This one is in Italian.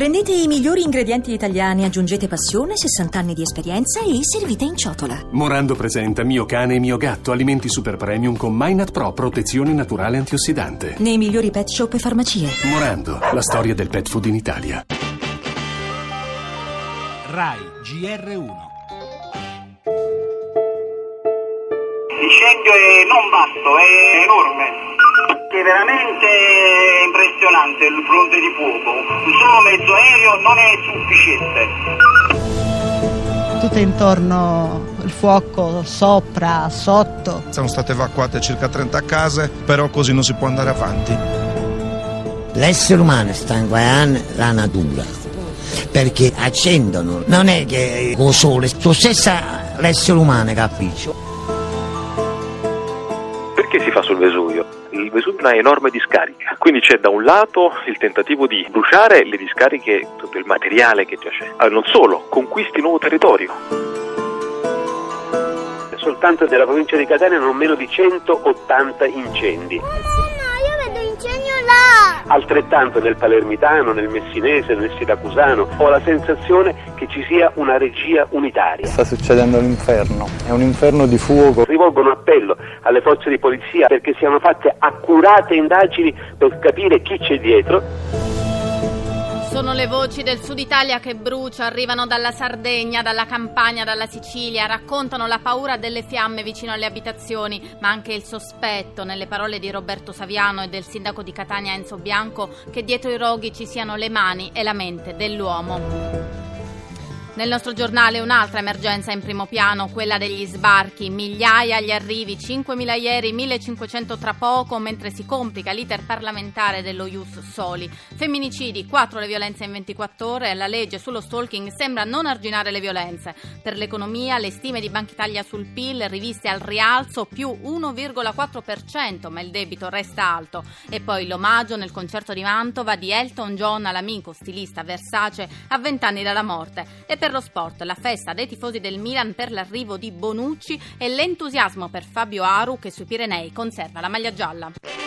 Prendete i migliori ingredienti italiani, aggiungete passione, 60 anni di esperienza e servite in ciotola. Morando presenta Mio cane e mio gatto, alimenti super premium con Minat Pro, protezione naturale antiossidante. Nei migliori pet shop e farmacie. Morando, la storia del pet food in Italia. RAI GR1 L'incendio è non vasto, è enorme. È veramente impressionante il fronte di fuoco. Un solo mezzo aereo non è sufficiente. tutto intorno il fuoco, sopra, sotto. Sono state evacuate circa 30 case, però così non si può andare avanti. L'essere umano sta inguaiando la natura perché accendono, non è che con sole, lo stesso l'essere umano capisce. Perché si fa sul Vesuvio? Il Vesuvio è una enorme discarica, quindi c'è da un lato il tentativo di bruciare le discariche, tutto il materiale che già c'è, ma non solo, conquisti nuovo territorio. Soltanto nella provincia di Catania non meno di 180 incendi. Altrettanto nel palermitano, nel messinese, nel siracusano. Ho la sensazione che ci sia una regia unitaria. Sta succedendo l'inferno, è un inferno di fuoco. Rivolgo un appello alle forze di polizia perché siano fatte accurate indagini per capire chi c'è dietro. Sono le voci del sud Italia che brucia, arrivano dalla Sardegna, dalla Campania, dalla Sicilia, raccontano la paura delle fiamme vicino alle abitazioni, ma anche il sospetto, nelle parole di Roberto Saviano e del sindaco di Catania Enzo Bianco, che dietro i roghi ci siano le mani e la mente dell'uomo. Nel nostro giornale un'altra emergenza in primo piano, quella degli sbarchi, migliaia gli arrivi, 5.000 ieri, 1.500 tra poco, mentre si complica l'iter parlamentare dello Ius Soli. Femminicidi, 4 le violenze in 24 ore, la legge sullo stalking sembra non arginare le violenze. Per l'economia le stime di Banca Italia sul PIL riviste al rialzo più 1,4%, ma il debito resta alto. E poi l'omaggio nel concerto di Mantova di Elton John all'amico stilista Versace a vent'anni dalla morte. E per lo sport, la festa dei tifosi del Milan per l'arrivo di Bonucci e l'entusiasmo per Fabio Aru che sui Pirenei conserva la maglia gialla.